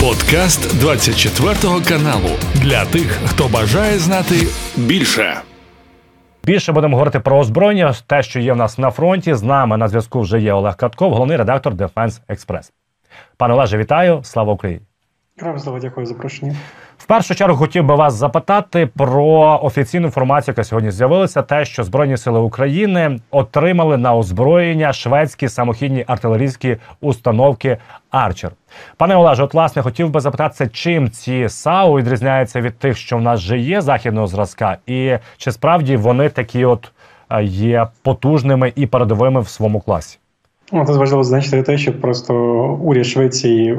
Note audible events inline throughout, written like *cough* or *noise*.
Подкаст 24 каналу для тих, хто бажає знати більше. Більше будемо говорити про озброєння, те, що є в нас на фронті. З нами на зв'язку вже є Олег Катков, головний редактор Defense Express. Пане Олеже, вітаю! Слава Україні! Героям дякую за запрошення. В першу чергу хотів би вас запитати про офіційну інформацію, яка сьогодні з'явилася, те, що Збройні сили України отримали на озброєння шведські самохідні артилерійські установки Арчер. Пане Олеже, от власне хотів би запитатися, чим ці САУ відрізняються від тих, що в нас вже є західного зразка, і чи справді вони такі, от е, є потужними і передовими в своєму класі? Ну, Тут важливо зазначити те, що просто уряд Швеції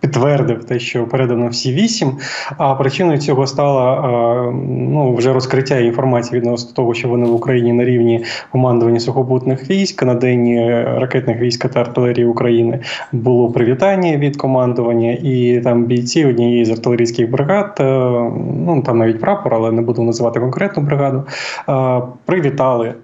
підтвердив те, що передано всі вісім. А причиною цього стало ну вже розкриття інформації відносно того, що вони в Україні на рівні командування сухопутних військ на день ракетних військ та артилерії України було привітання від командування, і там бійці однієї з артилерійських бригад, е, ну там навіть прапор, але не буду називати конкретну бригаду. Е, привітали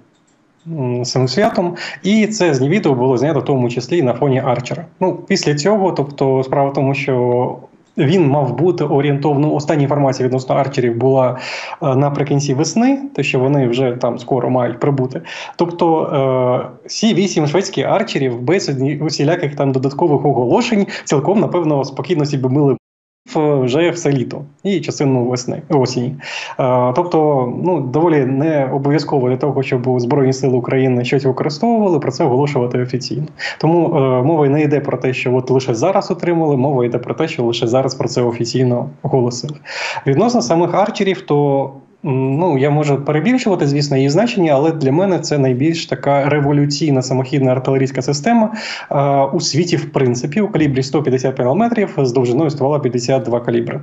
цим святом, і це з відео було знято в тому числі на фоні Арчера. Ну після цього, тобто, справа в тому, що. Він мав бути орієнтовно. Остання інформація відносно арчерів була е, наприкінці весни, те, що вони вже там скоро мають прибути. Тобто е, всі вісім шведських арчерів без усіляких там додаткових оголошень цілком напевно спокійно собі мили вже все літо і частину весни осені. Е, тобто, ну доволі не обов'язково для того, щоб Збройні Сили України щось використовували, про це оголошувати офіційно. Тому е, мова не йде про те, що от лише зараз отримали, мова йде про те, що лише зараз про це офіційно оголосили. Відносно самих арчерів, то Ну, я можу перебільшувати, звісно, її значення, але для мене це найбільш така революційна самохідна артилерійська система е, у світі, в принципі, у калібрі 150 мм з довжиною ствола 52 калібри.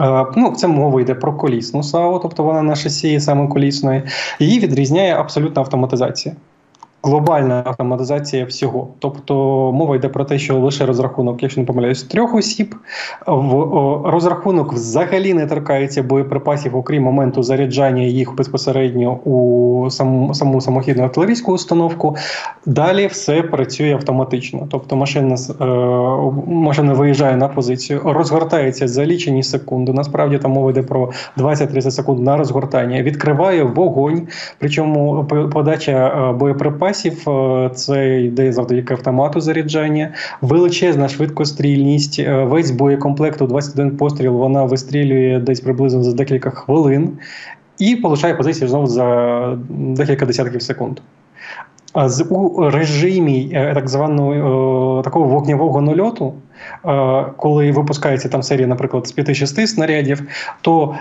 Е, ну, Це мова йде про колісну САУ, тобто вона на шасі саме колісної. Її відрізняє абсолютна автоматизація глобальна автоматизація всього. Тобто мова йде про те, що лише розрахунок, якщо не помиляюсь, трьох осіб, в розрахунок взагалі не торкається боєприпасів, окрім моменту заряджання їх безпосередньо у саму саму самохідну артилерійську установку. Далі все працює автоматично. Тобто машина е, машина виїжджає на позицію, розгортається за лічені секунди. Насправді там мова йде про 20-30 секунд на розгортання, відкриває вогонь, причому подача е, боєприпасів запасів. Е, це йде завдяки автомату заряджання, величезна швидкострільність. Е, весь боєкомплект у 21 постріл вона вистрілює десь приблизно за декілька хвилин і получає позицію знову за декілька десятків секунд. З у режимі е, так званого такого вогнявого нальоту, коли випускається там серія, наприклад, з 5-6 снарядів, то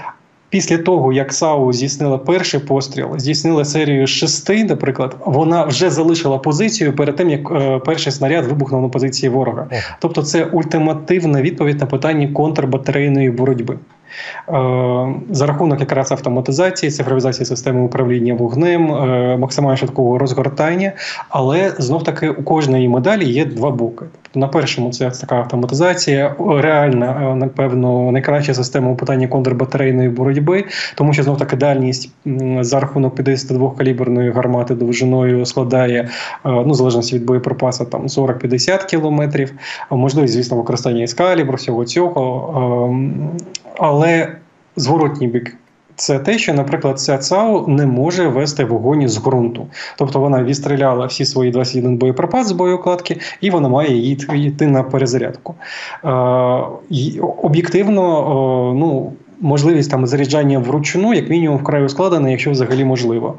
Після того, як САУ здійснила перший постріл, здійснила серію шести, наприклад, вона вже залишила позицію перед тим, як е, перший снаряд вибухнув на позиції ворога. Тобто, це ультимативна відповідь на питання контрбатарейної боротьби. Е, за рахунок якраз автоматизації, цифровізації системи управління вогнем, е, максимально швидкого розгортання, але знов таки у кожної медалі є два боки. Тобто на першому це така автоматизація, реальна, е, напевно, найкраща система у питанні контрбатарейної боротьби, тому що знов таки дальність за рахунок 52 каліберної гармати довжиною складає ну, залежності від боєприпасу там 40-50 кілометрів. Можливість, звісно, використання із калібру, всього цього. Але зворотній бік. Це те, що, наприклад, ця ЦАУ не може вести вогонь з ґрунту. Тобто вона відстріляла всі свої 21 боєприпас з боєукладки, і вона має її йти на перезарядку. Е, об'єктивно, е, ну, можливість там заряджання вручну, як мінімум, вкрай ускладена, якщо взагалі можливо.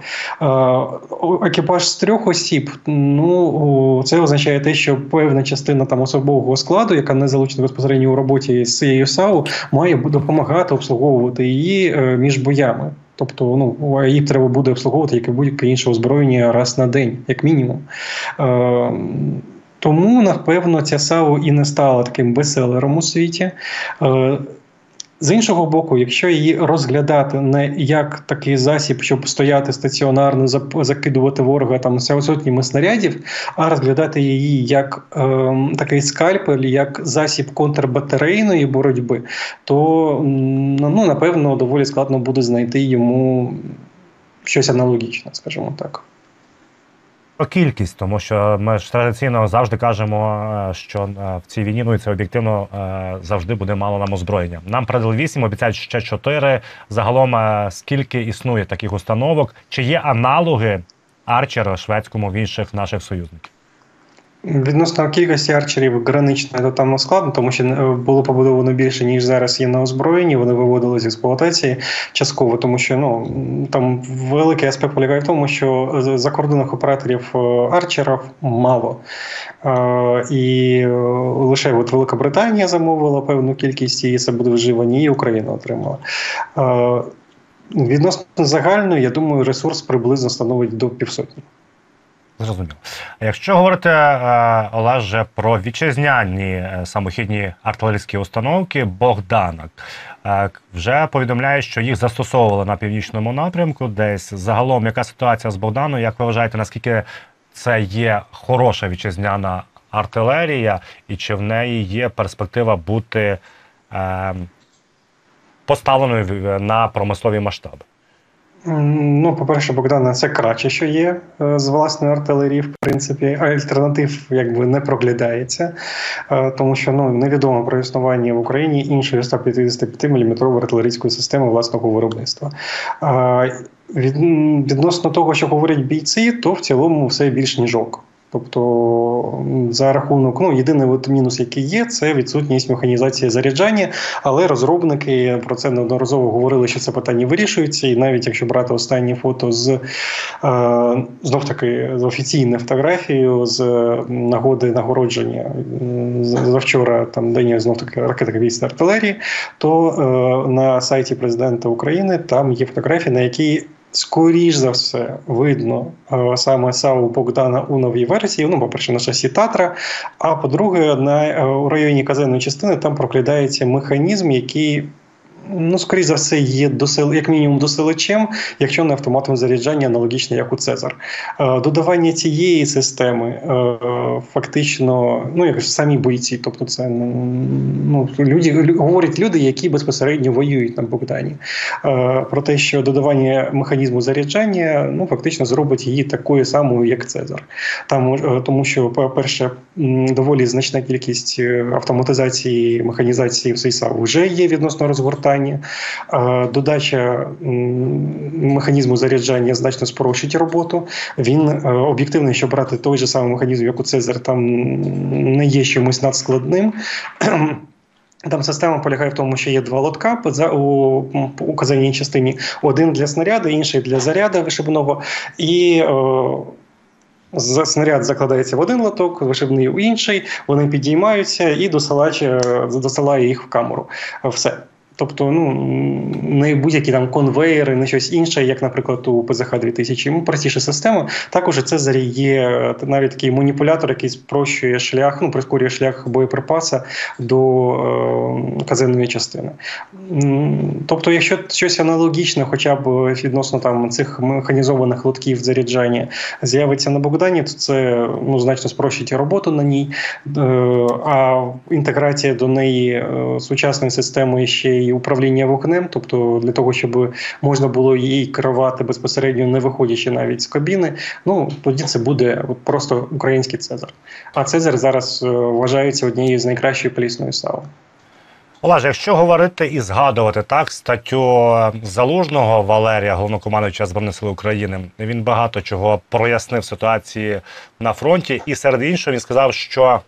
Екіпаж з трьох осіб, ну це означає те, що певна частина там особового складу, яка не залучена безпосередньо у роботі з цією САУ, має допомагати обслуговувати її е, між боями. Тобто, ну їх треба буде обслуговувати як і будь-яке інше озброєння раз на день, як мінімум. Е, тому, напевно, ця САУ і не стала таким бестселером у світі. Е, з іншого боку, якщо її розглядати не як такий засіб, щоб стояти стаціонарно, закидувати ворога там сотнями снарядів, а розглядати її як е, такий скальпель, як засіб контрбатарейної боротьби, то ну напевно доволі складно буде знайти йому щось аналогічне, скажімо так. Про кількість, тому що ми ж традиційно завжди кажемо, е, що е, в цій війні ну і це об'єктивно е, завжди буде мало нам озброєння. Нам передали вісім, обіцяють ще чотири. Загалом скільки існує таких установок? Чи є аналоги арчера шведському в інших наших союзників? Відносно кількості арчерів гранично то там складно, тому що е, було побудовано більше ніж зараз є на озброєнні. Вони виводили з експлуатації частково, тому що ну там великий аспект полягає в тому, що закордонних операторів е, арчерів мало. Е, і лише от Велика Британія замовила певну кількість, і це буде вживані, і Україна отримала. Відносно загально, я думаю, ресурс приблизно становить до півсотні. Зрозуміло. Якщо говорити е, Олеже про вітчизняні е, самохідні артилерійські установки, Богданок е, вже повідомляє, що їх застосовували на північному напрямку. Десь загалом, яка ситуація з Богданом? Як ви вважаєте, наскільки це є хороша вітчизняна артилерія, і чи в неї є перспектива бути поставленою на промислові масштаби? Ну, по-перше, Богдана, це краще, що є е, з власної артилерії, в принципі, альтернатив якби не проглядається, е, тому що ну невідомо про існування в Україні іншої 155 мм артилерійської системи власного виробництва. Відносно того, що говорять бійці, то в цілому все більш ніж ок. Тобто, за рахунок, ну єдиний от мінус, який є, це відсутність механізації заряджання. Але розробники про це неодноразово говорили, що це питання вирішується. І навіть якщо брати останні фото з е, знов таки з офіційною фотографією з нагоди нагородження завчора, там день знов таки ракетовійської артилерії, то е, на сайті президента України там є фотографії, на якій скоріш за все видно е, саме САУ Богдана у новій версії. Ну, по-перше, на шасі Татра. А по-друге, на е, у районі казенної частини там проглядається механізм, який ну, скоріше за все, є досил, як мінімум доселечем, якщо не автоматом заряджання, аналогічно як у Цезар. Е, додавання цієї системи е, фактично, ну як самі бойці, тобто це ну, люди говорять люди, які безпосередньо воюють на Богдані. Е, про те, що додавання механізму заряджання ну фактично зробить її такою самою, як Цезар. Там тому, що по перше, доволі значна кількість автоматизації механізації в СІСА вже є відносно розгортання використання. Додача механізму заряджання значно спрощить роботу. Він е, об'єктивний, щоб брати той же самий механізм, як у Цезар, там не є чимось надскладним. *clears throat* Там система полягає в тому, що є два лотка у казаній частині: один для снаряду, інший для заряду вишибного. І е, снаряд закладається в один лоток, вишибний у інший. Вони підіймаються і досилач е, досилає їх в камеру. Все. Тобто, ну не будь-які там конвейери, не щось інше, як, наприклад, у ПЗХ 2000 Йому простіша система. Також це є навіть такий маніпулятор, який спрощує шлях, ну прискорює шлях боєприпаса до е, казенної частини. Тобто, якщо щось аналогічне, хоча б відносно там цих механізованих лотків заряджання з'явиться на Богдані, то це ну значно спрощить роботу на ній, е, а інтеграція до неї е, сучасної системи ще й управління вогнем, тобто для того, щоб можна було її керувати безпосередньо, не виходячи навіть з кабіни. Ну тоді це буде просто український Цезар. А Цезар зараз е, вважається однією з найкращої полісної сали. Олеже, якщо говорити і згадувати так статтю залужного Валерія, головнокомандуюча збройних сил України, він багато чого прояснив ситуації на фронті, і серед іншого він сказав, що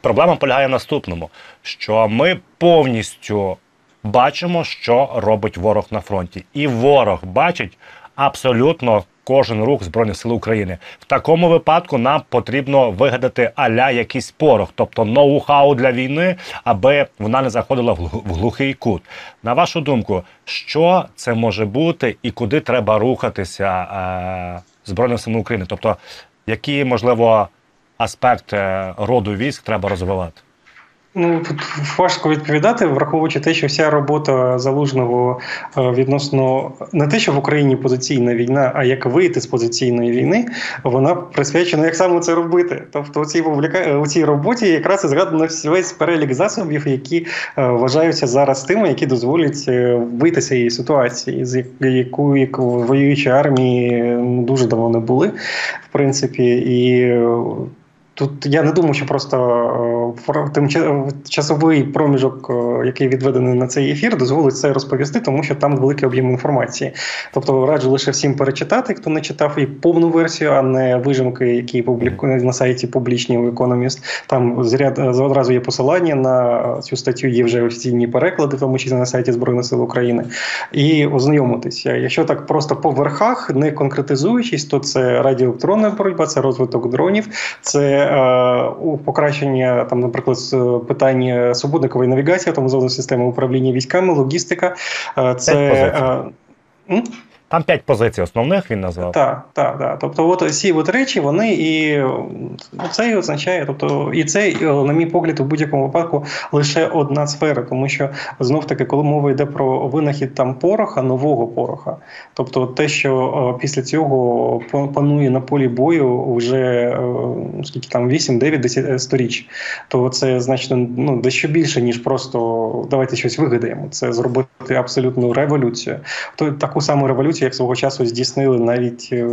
проблема полягає в наступному: що ми повністю бачимо, що робить ворог на фронті, і ворог бачить абсолютно. Кожен рух збройних сил України в такому випадку нам потрібно вигадати аля якийсь порох, тобто ноу-хау для війни, аби вона не заходила в глухий кут. На вашу думку, що це може бути і куди треба рухатися е, збройним силам України? Тобто, які можливо аспекти роду військ треба розвивати? Ну тут важко відповідати, враховуючи те, що вся робота залужного е, відносно не те, що в Україні позиційна війна, а як вийти з позиційної війни, вона присвячена, як саме це робити. Тобто, у цій у цій роботі якраз і згадано весь перелік засобів, які е, вважаються зараз тими, які дозволять е, вийти з цієї ситуації, з якої воюючі армії дуже давно не були, в принципі, і Тут я не думаю, що просто е, часовий проміжок, е, який відведений на цей ефір, дозволить це розповісти, тому що там великий об'єм інформації. Тобто раджу лише всім перечитати, хто не читав і повну версію, а не вижимки, які публікують на сайті публічні у Economist. Там зряд одразу є посилання на цю статтю. Є вже офіційні переклади, в тому числі на сайті Збройних сил України, і ознайомитися. Якщо так просто по верхах, не конкретизуючись, то це радіоелектронна боротьба, це розвиток дронів. це у покращення там, наприклад, питання супутникової навігації, автоматизованої системи управління військами, логістика. Е, це там п'ять позицій основних він назвав. Так, так, так. Тобто, от ці от речі, вони і ну, це і означає, тобто, і це, на мій погляд, у будь-якому випадку лише одна сфера, тому що знов таки, коли мова йде про винахід там пороха, нового пороха, тобто те, що після цього панує на полі бою вже е, скільки там 8, 9, 10 сторіч, то це значно ну, дещо більше, ніж просто давайте щось вигадаємо. Це зробити абсолютну революцію. То таку саму революцію як свого часу здійснили навіть е,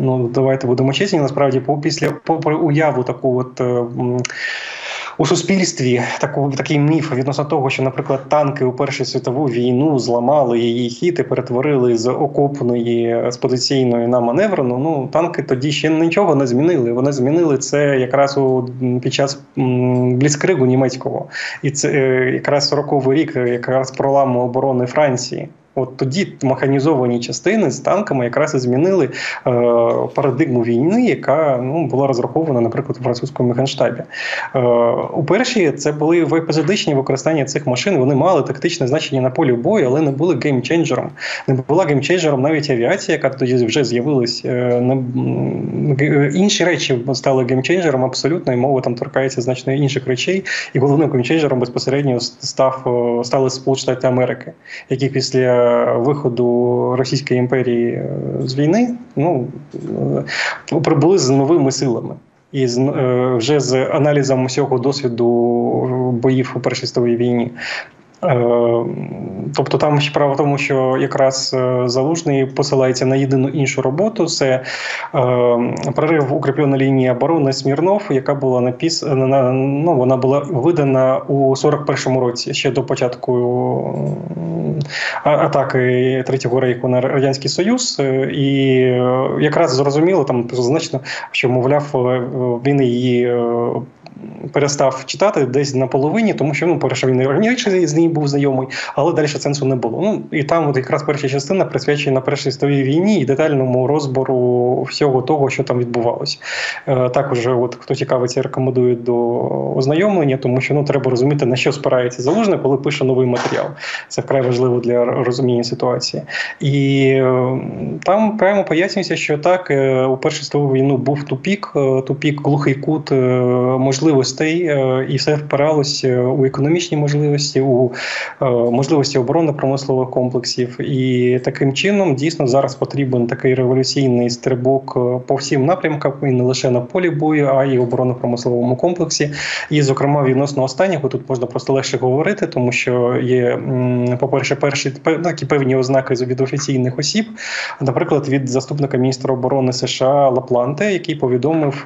ну давайте будемо чесні. Насправді, після попри уяву таку от. Е, у суспільстві таку такий міф відносно того, що, наприклад, танки у Першу світову війну зламали її хід і перетворили з окопної з позиційної на маневрену. Ну танки тоді ще нічого не змінили. Вони змінили це якраз у під час бліцкригу німецького, і це е, якраз 40-й рік, якраз проламу оборони Франції. От тоді механізовані частини з танками якраз і змінили е, парадигму війни, яка ну була розрахована, наприклад, у французькому генштабі. Е, у першій це були в епізодичні використання цих машин. Вони мали тактичне значення на полі бою, але не були геймченджером. Не була геймченджером навіть авіація, яка тоді вже з'явилась. Е, інші речі стали геймченджером абсолютно, і мова там торкається значно інших речей. І головним геймченджером безпосередньо став стали Сполучені Штати Америки, які після виходу Російської імперії е, з війни ну, е, прибули з новими силами. І з е, вже з аналізом усього досвіду боїв у Першій світовій війні. Е, тобто там справа в тому, що якраз е, залужний посилається на єдину іншу роботу. Це е, прорив укріпленої лінії оборони Смірнов, яка була написана, ну вона була видана у 41-му році ще до початку атаки Третього рейху на радянський союз, і якраз зрозуміло там значно, що мовляв він її перестав читати десь на половині, тому що ну, перше він раніше з ним був знайомий, але далі сенсу не було. Ну і там, от якраз перша частина присвячена першій світовій війні і детальному розбору всього того, що там відбувалося. Е, також, от хто цікавиться, рекомендую до ознайомлення, тому що ну треба розуміти на що спирається залужне, коли пише новий матеріал. Це вкрай важливо для розуміння ситуації. І е, там прямо пояснюється, що так е, у першу світову війну був тупік, тупік глухий кут можливо можливостей, е, і все впиралося у економічні можливості, у е, можливості оборонно-промислових комплексів. І таким чином дійсно зараз потрібен такий революційний стрибок е, по всім напрямкам, і не лише на полі бою, а й оборонно-промисловому комплексі. І, зокрема, відносно останнього тут можна просто легше говорити, тому що є, по-перше, перші такі певні ознаки від офіційних осіб, наприклад, від заступника міністра оборони США Лапланте, який повідомив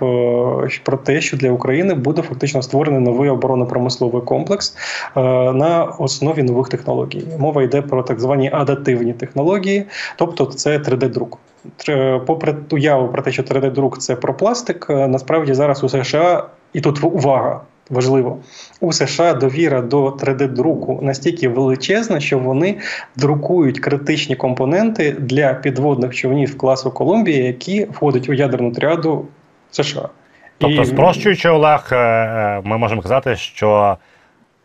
про те, що для України буде буде фактично створений новий оборонно-промисловий комплекс е, на основі нових технологій. Мова йде про так звані адативні технології, тобто це 3D-друк. Попри уяву про те, що 3D-друк це про пластик, е, насправді зараз у США і тут увага. Важливо у США довіра до 3D-друку настільки величезна, що вони друкують критичні компоненти для підводних човнів класу Колумбія, які входять у ядерну тріаду США. Тобто, спрощуючи Олег, е, е, ми можемо казати, що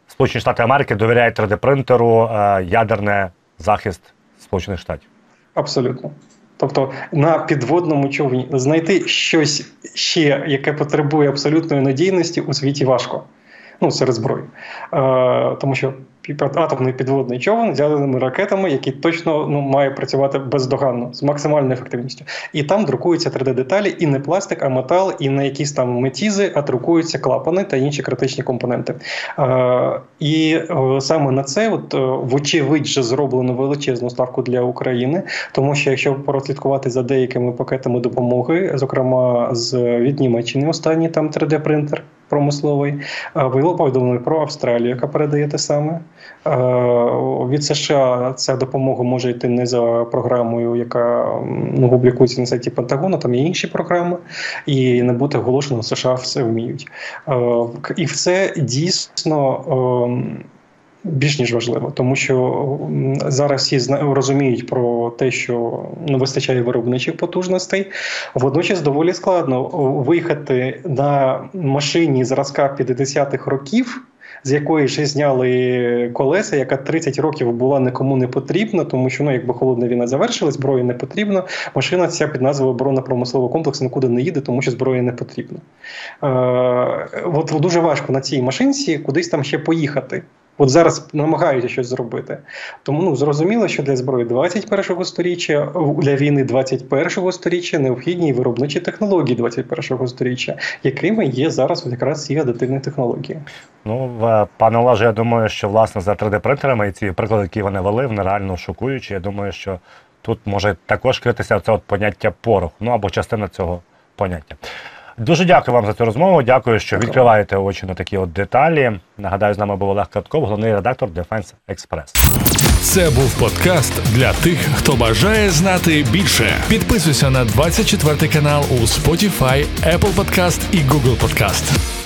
Сполучені Штати Америки довіряють 3D-принтеру е, ядерний захист Сполучених Штатів. Абсолютно. Тобто на підводному човні знайти щось ще, яке потребує абсолютної надійності у світі важко. ну серед зброї, е, тому що атомний підводний човен з ядерними ракетами, який точно ну має працювати бездоганно з максимальною ефективністю. І там друкуються 3D-деталі, і не пластик, а метал, і не якісь там метізи, а друкуються клапани та інші критичні компоненти. Е, І саме на це, от вочевидь, вже зроблено величезну ставку для України, тому що якщо прослідкувати за деякими пакетами допомоги, зокрема з від Німеччини, останній там 3D-принтер промисловий. Було повідомлено про Австралію, яка передає те саме. Від США ця допомога може йти не за програмою, яка ну, публікується на сайті Пентагону, там є інші програми, і не бути оголошено, США все вміють. І це дійсно більш ніж важливо, тому що зараз всі розуміють про те, що не вистачає виробничих потужностей. Водночас доволі складно виїхати на машині зразка 50-х років. З якої ж зняли колеса, яка 30 років була нікому не потрібна, тому що ну, якби холодна війна завершилась, зброї не потрібно. Машина ця під назвою оборонно-промислового комплексу нікуди не їде, тому що зброї не потрібно. Е, От дуже важко на цій машинці кудись там ще поїхати. От зараз намагаються щось зробити. Тому ну зрозуміло, що для зброї 21-го сторіччя, для війни 21-го сторіччя необхідні виробничі технології 21-го сторіччя, якими є зараз якраз ці адитивні технології. Ну пане Олеже, я думаю, що власне за 3D-принтерами і ці приклади, які вони вели, вони реально шокуючі. Я думаю, що тут може також критися це от поняття порох, ну або частина цього поняття. Дуже дякую вам за цю розмову. Дякую, що дякую. відкриваєте очі на такі от деталі. Нагадаю, з нами був Олег Катков, головний редактор Defense Express. Це був подкаст для тих, хто бажає знати більше. Підписуйся на 24 канал у Spotify, Apple Podcast і Google Podcast.